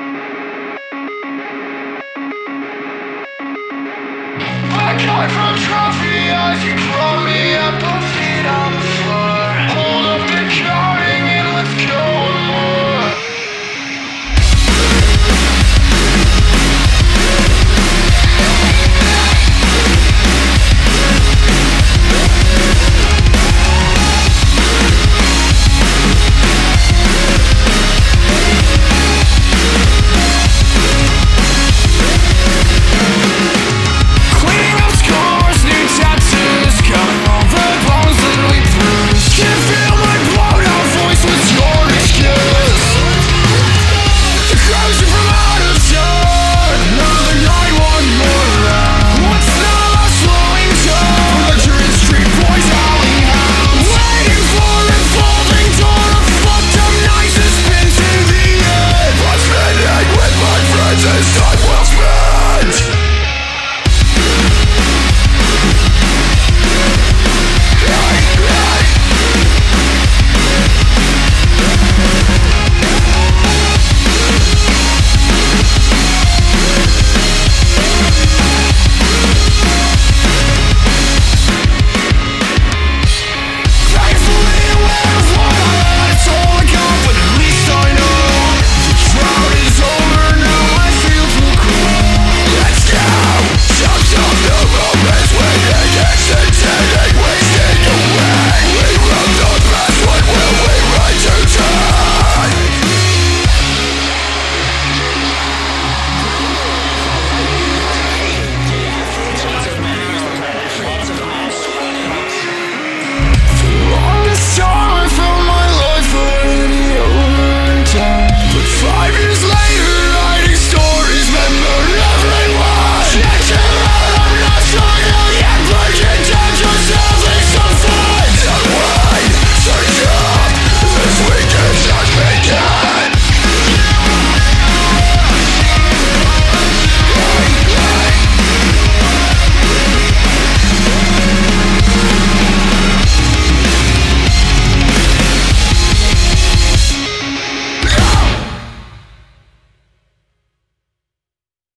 I came from trophy as you pull me up